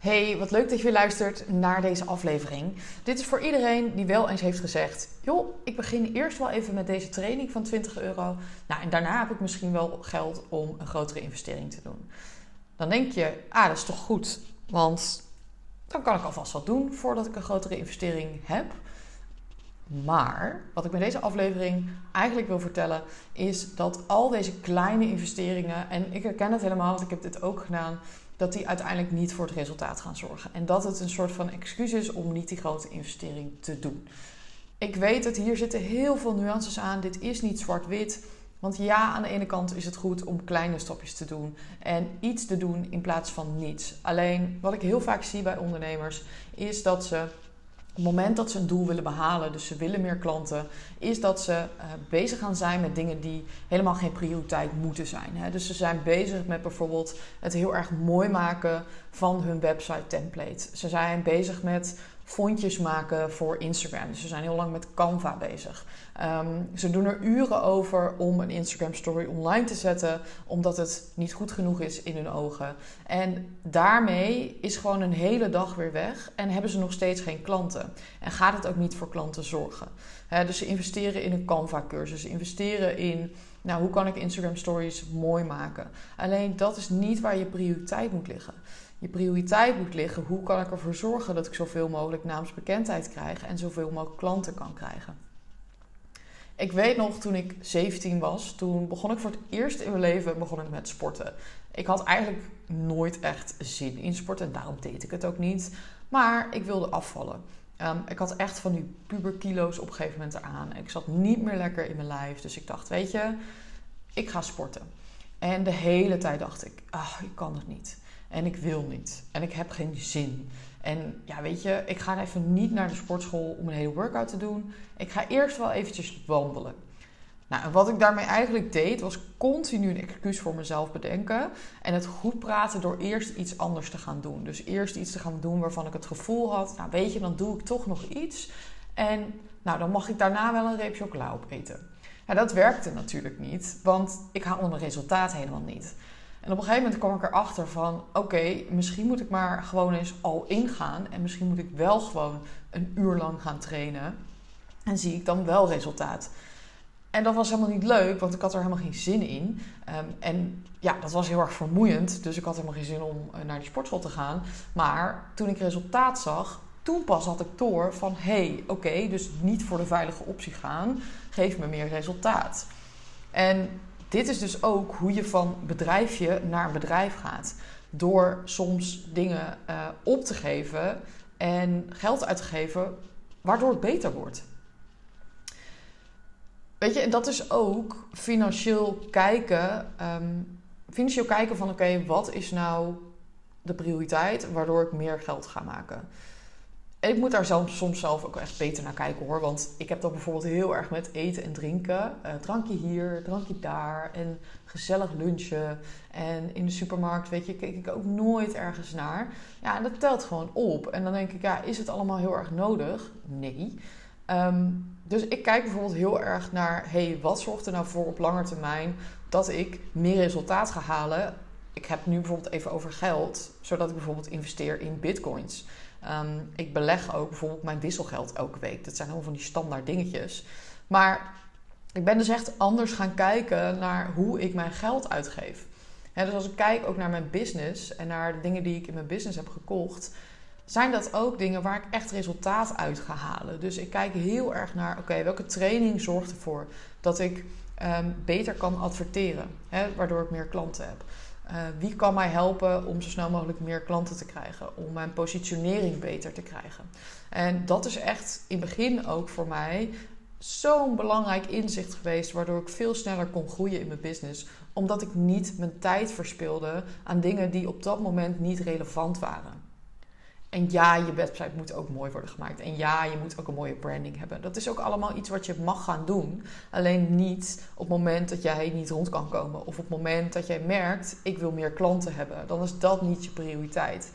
Hey, wat leuk dat je weer luistert naar deze aflevering. Dit is voor iedereen die wel eens heeft gezegd: joh, ik begin eerst wel even met deze training van 20 euro. Nou, en daarna heb ik misschien wel geld om een grotere investering te doen. Dan denk je: ah, dat is toch goed, want dan kan ik alvast wat doen voordat ik een grotere investering heb. Maar wat ik met deze aflevering eigenlijk wil vertellen, is dat al deze kleine investeringen, en ik herken het helemaal, want ik heb dit ook gedaan, dat die uiteindelijk niet voor het resultaat gaan zorgen. En dat het een soort van excuus is om niet die grote investering te doen. Ik weet dat hier zitten heel veel nuances aan. Dit is niet zwart-wit. Want ja, aan de ene kant is het goed om kleine stapjes te doen en iets te doen in plaats van niets. Alleen wat ik heel vaak zie bij ondernemers is dat ze het moment dat ze een doel willen behalen, dus ze willen meer klanten, is dat ze uh, bezig gaan zijn met dingen die helemaal geen prioriteit moeten zijn. Hè. Dus ze zijn bezig met bijvoorbeeld het heel erg mooi maken van hun website template. Ze zijn bezig met fontjes maken voor Instagram. Dus ze zijn heel lang met Canva bezig. Um, ze doen er uren over om een Instagram story online te zetten, omdat het niet goed genoeg is in hun ogen. En daarmee is gewoon een hele dag weer weg en hebben ze nog steeds geen klanten. En gaat het ook niet voor klanten zorgen. dus ze investeren in een Canva-cursus, investeren in. Nou, hoe kan ik Instagram stories mooi maken? Alleen dat is niet waar je prioriteit moet liggen je prioriteit moet liggen. Hoe kan ik ervoor zorgen dat ik zoveel mogelijk naamsbekendheid krijg en zoveel mogelijk klanten kan krijgen? Ik weet nog toen ik 17 was, toen begon ik voor het eerst in mijn leven begon ik met sporten. Ik had eigenlijk nooit echt zin in sporten en daarom deed ik het ook niet. Maar ik wilde afvallen. Um, ik had echt van die puberkilo's op een gegeven moment eraan. Ik zat niet meer lekker in mijn lijf. Dus ik dacht, weet je, ik ga sporten. En de hele tijd dacht ik, ah, ik kan het niet. En ik wil niet. En ik heb geen zin. En ja, weet je, ik ga even niet naar de sportschool om een hele workout te doen. Ik ga eerst wel eventjes wandelen. Nou, en wat ik daarmee eigenlijk deed, was continu een excuus voor mezelf bedenken. En het goed praten door eerst iets anders te gaan doen. Dus eerst iets te gaan doen waarvan ik het gevoel had, nou weet je, dan doe ik toch nog iets. En nou, dan mag ik daarna wel een reep chocola opeten. Ja, dat werkte natuurlijk niet, want ik haalde mijn resultaat helemaal niet. En op een gegeven moment kwam ik erachter van... oké, misschien moet ik maar gewoon eens al ingaan... en misschien moet ik wel gewoon een uur lang gaan trainen... en zie ik dan wel resultaat. En dat was helemaal niet leuk, want ik had er helemaal geen zin in. Ehm, en ja, dat was heel erg vermoeiend. Dus ik had helemaal geen zin om eh, naar die sportschool te gaan. Maar toen ik resultaat zag, toen pas had ik door van... hé, hey, oké, dus niet voor de veilige optie gaan. Geef me meer resultaat. En dit is dus ook hoe je van bedrijfje naar bedrijf gaat. Door soms dingen uh, op te geven en geld uit te geven, waardoor het beter wordt. Weet je, en dat is ook financieel kijken. Um, financieel kijken van oké, wat is nou de prioriteit waardoor ik meer geld ga maken? Ik moet daar zelf, soms zelf ook echt beter naar kijken hoor. Want ik heb dat bijvoorbeeld heel erg met eten en drinken. Uh, drankje hier, drankje daar. En gezellig lunchen. En in de supermarkt, weet je, keek ik ook nooit ergens naar. Ja, en dat telt gewoon op. En dan denk ik, ja, is het allemaal heel erg nodig? Nee. Ehm, dus ik kijk bijvoorbeeld heel erg naar, hey, wat zorgt er nou voor op lange termijn dat ik meer resultaat ga halen? Ik heb nu bijvoorbeeld even over geld, zodat ik bijvoorbeeld investeer in bitcoins. Ehm, ik beleg ook bijvoorbeeld mijn wisselgeld elke week. Dat zijn allemaal van die standaard dingetjes. Maar ik ben dus echt anders gaan kijken naar hoe ik mijn geld uitgeef. dus als ik kijk ook naar mijn business en naar de dingen die ik in mijn business heb gekocht, zijn dat ook dingen waar ik echt resultaat uit ga halen. Dus ik kijk heel erg naar, oké, welke training zorgt ervoor dat ik ehm, beter kan adverteren, waardoor ik meer klanten heb. Uh, wie kan mij helpen om zo snel mogelijk meer klanten te krijgen? Om mijn positionering beter te krijgen? En dat is echt in het begin ook voor mij zo'n belangrijk inzicht geweest, waardoor ik veel sneller kon groeien in mijn business. Omdat ik niet mijn tijd verspilde aan dingen die op dat moment niet relevant waren. En ja, je website moet ook mooi worden gemaakt. En ja, je moet ook een mooie branding hebben. Dat is ook allemaal iets wat je mag gaan doen. Alleen niet op het moment dat jij niet rond kan komen. Of op het moment dat jij merkt, ik wil meer klanten hebben. Dan is dat niet je prioriteit.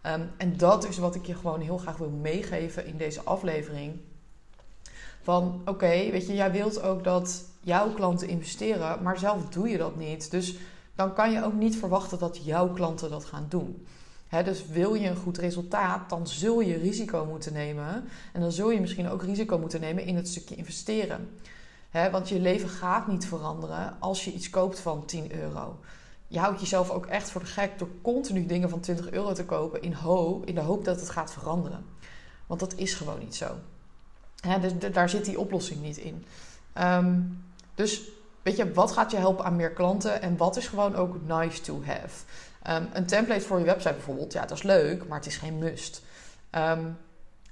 Ehm, en dat is wat ik je gewoon heel graag wil meegeven in deze aflevering. Van oké, weet je, jij wilt ook dat jouw klanten investeren, maar zelf doe je dat niet. Dus dan kan je ook niet verwachten dat jouw klanten dat gaan doen dus wil je een goed resultaat, dan zul je risico moeten nemen. En dan zul je misschien ook risico moeten nemen in het stukje investeren. want je leven gaat niet veranderen als je iets koopt van 10 euro. Je houdt jezelf ook echt voor de gek door continu dingen van 20 euro te kopen in, hoop, in de hoop dat het gaat veranderen. Want dat is gewoon niet zo. dus daar zit die oplossing niet in. Ehm, dus weet je, wat gaat je helpen aan meer klanten en wat is gewoon ook nice to have? Ehm, een template voor je website bijvoorbeeld, ja, dat is leuk, maar het is geen must. Ehm,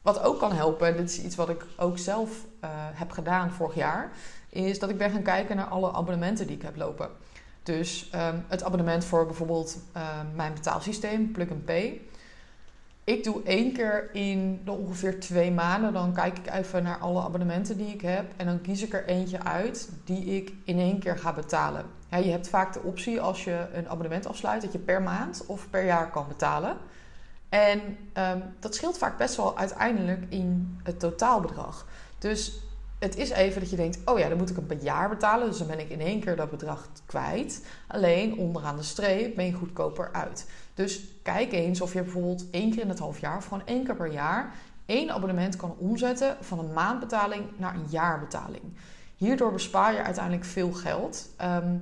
wat ook kan helpen, en dit is iets wat ik ook zelf uh, heb gedaan vorig jaar, is dat ik ben gaan kijken naar alle abonnementen die ik heb lopen. Dus um, het abonnement voor bijvoorbeeld mijn betaalsysteem, Plug and Pay. Ik doe één keer in de ongeveer twee maanden, dan kijk ik even naar alle abonnementen die ik heb. En dan kies ik er eentje uit die ik in één keer ga betalen. je hebt vaak de optie als je een abonnement afsluit dat je per maand of per jaar kan betalen. En ehm, dat scheelt vaak best wel uiteindelijk in het totaalbedrag. Dus het is even dat je denkt: oh ja, dan moet ik hem per jaar betalen. Dus dan ben ik in één keer dat bedrag kwijt. Alleen onderaan de streep ben je goedkoper uit. Dus kijk eens of je bijvoorbeeld één keer in het half jaar of gewoon één keer per jaar één abonnement kan omzetten van een maandbetaling naar een jaarbetaling. Hierdoor bespaar je uiteindelijk veel geld. Ehm,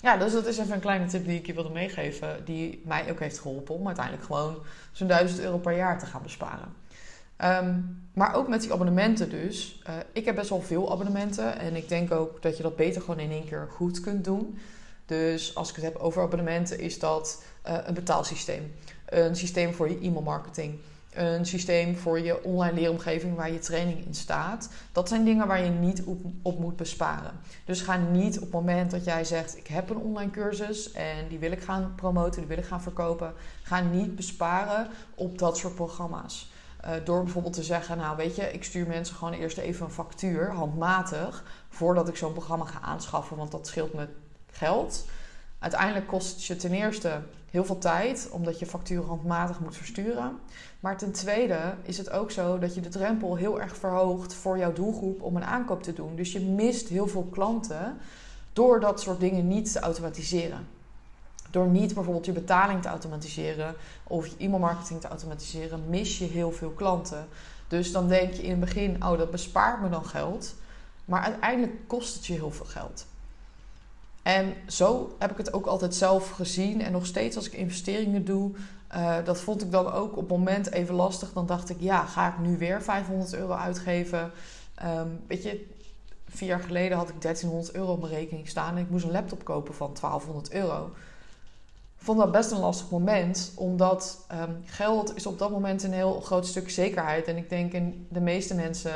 ja, dus dat is even een kleine tip die ik je wilde meegeven, die mij ook heeft geholpen om uiteindelijk gewoon zo'n 1000 euro per jaar te gaan besparen. Ehm, maar ook met die abonnementen dus. Uh, ik heb best wel veel abonnementen en ik denk ook dat je dat beter gewoon in één keer goed kunt doen. Dus als ik het heb over abonnementen, is dat uh, een betaalsysteem, een systeem voor je e-mailmarketing, een systeem voor je online leeromgeving waar je training in staat. Dat zijn dingen waar je niet op, op, moet besparen. Dus ga niet op het moment dat jij zegt: Ik heb een online cursus en die wil ik gaan promoten, die wil ik gaan verkopen. Ga niet besparen op dat soort programma's. Uh, door bijvoorbeeld te zeggen: Nou, weet je, ik stuur mensen gewoon eerst even een factuur handmatig voordat ik zo'n programma ga aanschaffen, want dat scheelt me geld. Uiteindelijk kost het je ten eerste heel veel tijd, omdat je facturen handmatig moet versturen. Maar ten tweede is het ook zo dat je de drempel heel erg verhoogt voor jouw doelgroep om een aankoop te doen. Dus je mist heel veel klanten door dat soort dingen niet te automatiseren. Door niet bijvoorbeeld je betaling te automatiseren of je e-mailmarketing te automatiseren, mis je heel veel klanten. Dus dan denk je in het begin, oh dat bespaart me dan geld. Maar uiteindelijk kost het je heel veel geld. En zo heb ik het ook altijd zelf gezien. En nog steeds als ik investeringen doe, uh, dat vond ik dan ook op het moment even lastig. Dan dacht ik, ja, ga ik nu weer 500 euro uitgeven? Um, weet je, vier jaar geleden had ik 1300 euro op mijn rekening staan en ik moest een laptop kopen van 1200 euro. Vond dat best een lastig moment, omdat um, geld is op dat moment een heel groot stuk zekerheid. En ik denk in de meeste mensen,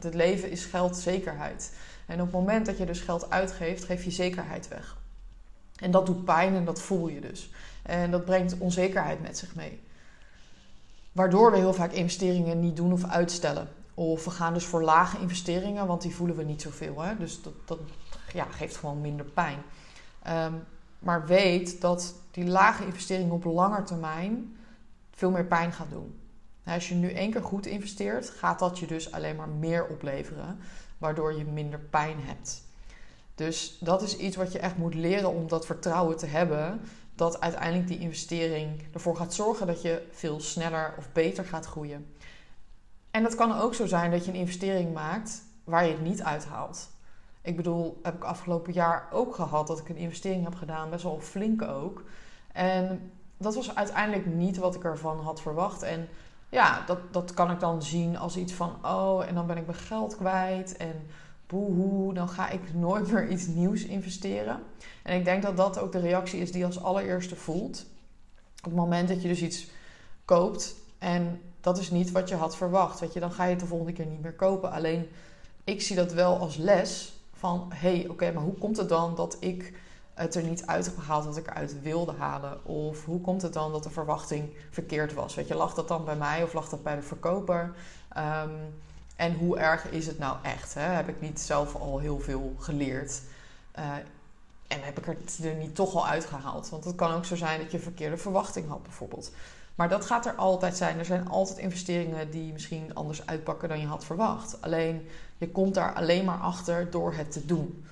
het leven is geld zekerheid. En op het moment dat je dus geld uitgeeft, geef je zekerheid weg. En dat doet pijn en dat voel je dus. En dat brengt onzekerheid met zich mee. Waardoor we heel vaak investeringen niet doen of uitstellen. Of we gaan dus voor lage investeringen, want die voelen we niet zoveel. Hè? Dus dat, dat ja, geeft gewoon minder pijn. Ehm, maar weet dat die lage investeringen op lange termijn veel meer pijn gaan doen. Als je nu één keer goed investeert, gaat dat je dus alleen maar meer opleveren waardoor je minder pijn hebt. Dus dat is iets wat je echt moet leren om dat vertrouwen te hebben. Dat uiteindelijk die investering ervoor gaat zorgen dat je veel sneller of beter gaat groeien. En dat kan ook zo zijn dat je een investering maakt waar je het niet uithaalt. Ik bedoel, heb ik afgelopen jaar ook gehad dat ik een investering heb gedaan, best wel flink ook. En dat was uiteindelijk niet wat ik ervan had verwacht. En ja, dat, dat kan ik dan zien als iets van, oh, en dan ben ik mijn geld kwijt en boehoe, dan ga ik nooit meer iets nieuws investeren. En ik denk dat dat ook de reactie is die als allereerste voelt. Op het moment dat je dus iets koopt en dat is niet wat je had verwacht, weet je, dan ga je het de volgende keer niet meer kopen. Alleen ik zie dat wel als les van, hé, hey, oké, maar hoe komt het dan dat ik het er niet uit heb gehaald wat ik eruit wilde halen? Of hoe komt het dan dat de verwachting verkeerd was? Weet je, lag dat dan bij mij of lag dat bij de verkoper? Ehm, en hoe erg is het nou echt? Hè? Heb ik niet zelf al heel veel geleerd? Uh, en heb ik het er niet toch al uitgehaald? Want het kan ook zo zijn dat je verkeerde verwachting had, bijvoorbeeld. Maar dat gaat er altijd zijn. Er zijn altijd investeringen die misschien anders uitpakken dan je had verwacht. Alleen je komt daar alleen maar achter door het te doen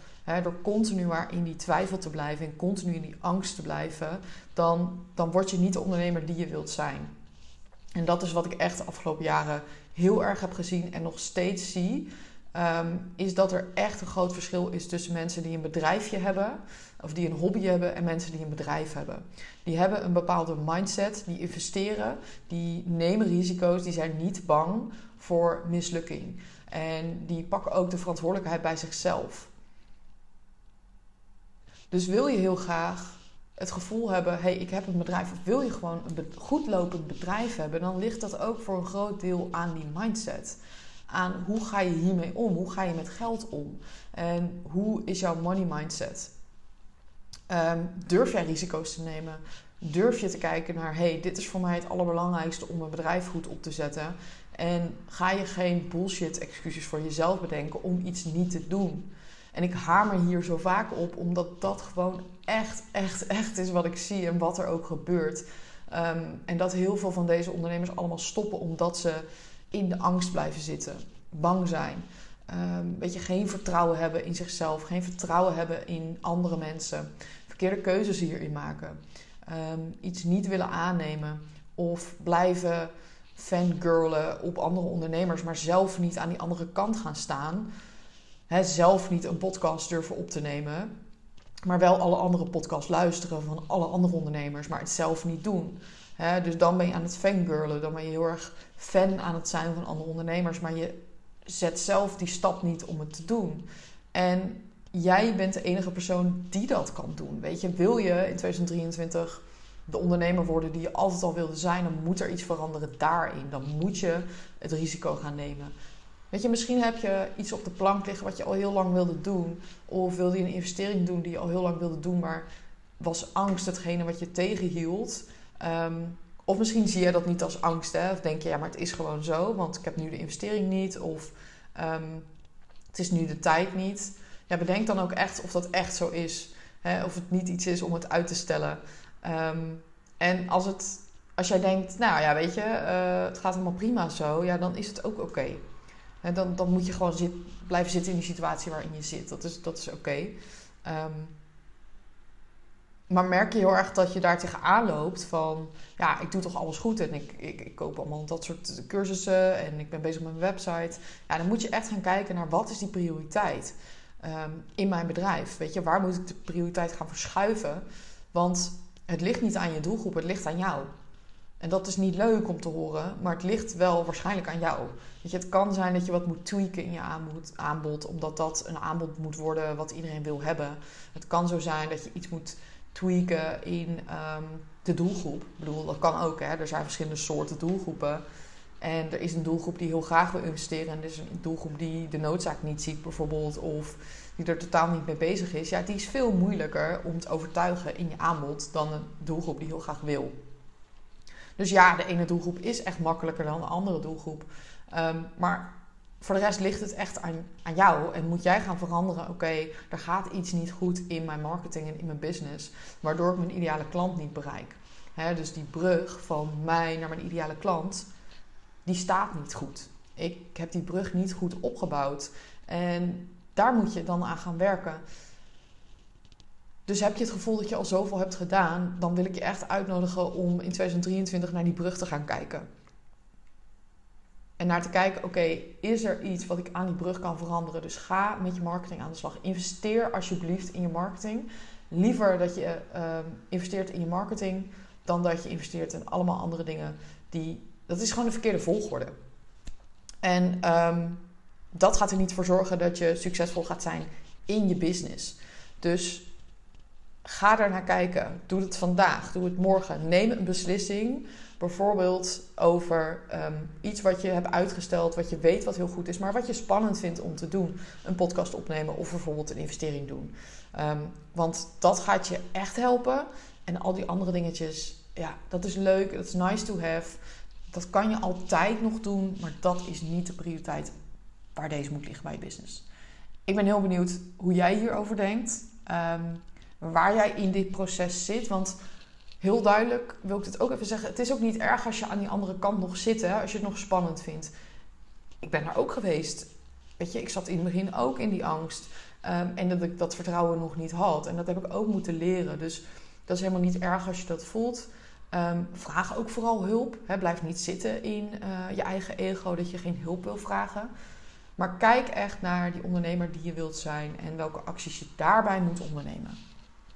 door continu maar in die twijfel te blijven en continu in die angst te blijven, dan, dan word je niet de ondernemer die je wilt zijn. En dat is wat ik echt de afgelopen jaren heel erg heb gezien en nog steeds zie. Ehm, is dat er echt een groot verschil is tussen mensen die een bedrijfje hebben, of die een hobby hebben, en mensen die een bedrijf hebben. Die hebben een bepaalde mindset, die investeren, die nemen risico's, die zijn niet bang voor mislukking. En die pakken ook de verantwoordelijkheid bij zichzelf. Dus wil je heel graag het gevoel hebben, hé, hey, ik heb een bedrijf, of wil je gewoon een goed lopend bedrijf hebben, dan ligt dat ook voor een groot deel aan die mindset. Aan hoe ga je hiermee om? Hoe ga je met geld om? En hoe is jouw money mindset? Ehm, durf jij risico's te nemen? Durf je te kijken naar, hey, dit is voor mij het allerbelangrijkste om een bedrijf goed op te zetten? En ga je geen bullshit excuses voor jezelf bedenken om iets niet te doen? En ik hamer hier zo vaak op, omdat dat gewoon echt, echt, echt is wat ik zie en wat er ook gebeurt. Ehm, en dat heel veel van deze ondernemers allemaal stoppen omdat ze in de angst blijven zitten, bang zijn. Um, weet je, geen vertrouwen hebben in zichzelf, geen vertrouwen hebben in andere mensen, verkeerde keuzes hierin maken, ehm, iets niet willen aannemen of blijven fangirlen op andere ondernemers, maar zelf niet aan die andere kant gaan staan. Zelf niet een podcast durven op te nemen, maar wel alle andere podcasts luisteren van alle andere ondernemers, maar het zelf niet doen. dus dan ben je aan het fangirlen, dan ben je heel erg fan aan het zijn van andere ondernemers, maar je zet zelf die stap niet om het te doen. En jij bent de enige persoon die dat kan doen. Weet je, wil je in 2023 de ondernemer worden die je altijd al wilde zijn, dan moet er iets veranderen daarin. Dan moet je het risico gaan nemen. Weet je, misschien heb je iets op de plank liggen wat je al heel lang wilde doen. Of wilde je een investering doen die je al heel lang wilde doen, maar was angst hetgene wat je tegenhield. Um, of misschien zie je dat niet als angst, hè? of denk je, ja, maar het is gewoon zo, want ik heb nu de investering niet, of ehm, het is nu de tijd niet. Ja, bedenk dan ook echt of dat echt zo is, hè? of het niet iets is om het uit te stellen. Ehm, en als, het, als jij denkt, nou ja, weet je, uh, het gaat allemaal prima zo, ja, dan is het ook oké. Dan, dan moet je gewoon blijven zitten in die situatie waarin je zit. Dat is, dat is oké. Ehm, maar merk je heel erg dat je daar tegenaan loopt van... ja, ik doe toch alles goed en ik, ik, ik, koop allemaal dat soort cursussen... en ik ben bezig met mijn website. Ja, dan moet je echt gaan kijken naar wat is die prioriteit um, in mijn bedrijf. Weet je, waar moet ik de prioriteit gaan verschuiven? Want het ligt niet aan je doelgroep, het ligt aan jou. En dat is niet leuk om te horen, maar het ligt wel waarschijnlijk aan jou. Je, het kan zijn dat je wat moet tweaken in je aanbod, omdat dat een aanbod moet worden wat iedereen wil hebben. Het kan zo zijn dat je iets moet tweaken in um, de doelgroep. Ik bedoel, dat kan ook. Hè? Er zijn verschillende soorten doelgroepen. En er is een doelgroep die heel graag wil investeren. En er is een doelgroep die de noodzaak niet ziet, bijvoorbeeld. Of die er totaal niet mee bezig is. Ja, die is veel moeilijker om te overtuigen in je aanbod dan een doelgroep die heel graag wil. Dus ja, de ene doelgroep is echt makkelijker dan de andere doelgroep. Um, maar voor de rest ligt het echt aan, aan jou. En moet jij gaan veranderen. Oké, er gaat iets niet goed in mijn marketing en in mijn business. Waardoor ik mijn ideale klant niet bereik. dus die brug van mij naar mijn ideale klant, die staat niet goed. Ik heb die brug niet goed opgebouwd. En daar moet je dan aan gaan werken. Dus heb je het gevoel dat je al zoveel hebt gedaan, dan wil ik je echt uitnodigen om in 2023 naar die brug te gaan kijken. En naar te kijken, oké, is er iets wat ik aan die brug kan veranderen? Dus ga met je marketing aan de slag. Investeer alsjeblieft in je marketing. Liever dat je uh, investeert in je marketing dan dat je investeert in allemaal andere dingen. Die, dat is gewoon de verkeerde volgorde. En um, dat gaat er niet voor zorgen dat je succesvol gaat zijn in je business. Dus ga er naar kijken. Doe het vandaag, doe het morgen. Neem een beslissing Bijvoorbeeld over ehm, iets wat je hebt uitgesteld, wat je weet wat heel goed is, maar wat je spannend vindt om te doen. Een podcast opnemen of bijvoorbeeld een investering doen. Ehm, want dat gaat je echt helpen. En al die andere dingetjes, ja, dat is leuk, dat is nice to have. Dat kan je altijd nog doen, maar dat is niet de prioriteit waar deze moet liggen bij je business. Ik ben heel benieuwd hoe jij hierover denkt. Um, waar jij in dit proces zit. Want heel duidelijk wil ik dit ook even zeggen. Het is ook niet erg als je aan die andere kant nog zit, hè, als je het nog spannend vindt. Ik ben daar ook geweest. Weet je, ik zat in het begin ook in die angst. Ehm, en dat ik dat vertrouwen nog niet had. En dat heb ik ook moeten leren. Dus dat is helemaal niet erg als je dat voelt. Ehm, vraag ook vooral hulp. Hè. Blijf niet zitten in eh, je eigen ego dat je geen hulp wil vragen. Maar kijk echt naar die ondernemer die je wilt zijn en welke acties je daarbij moet ondernemen.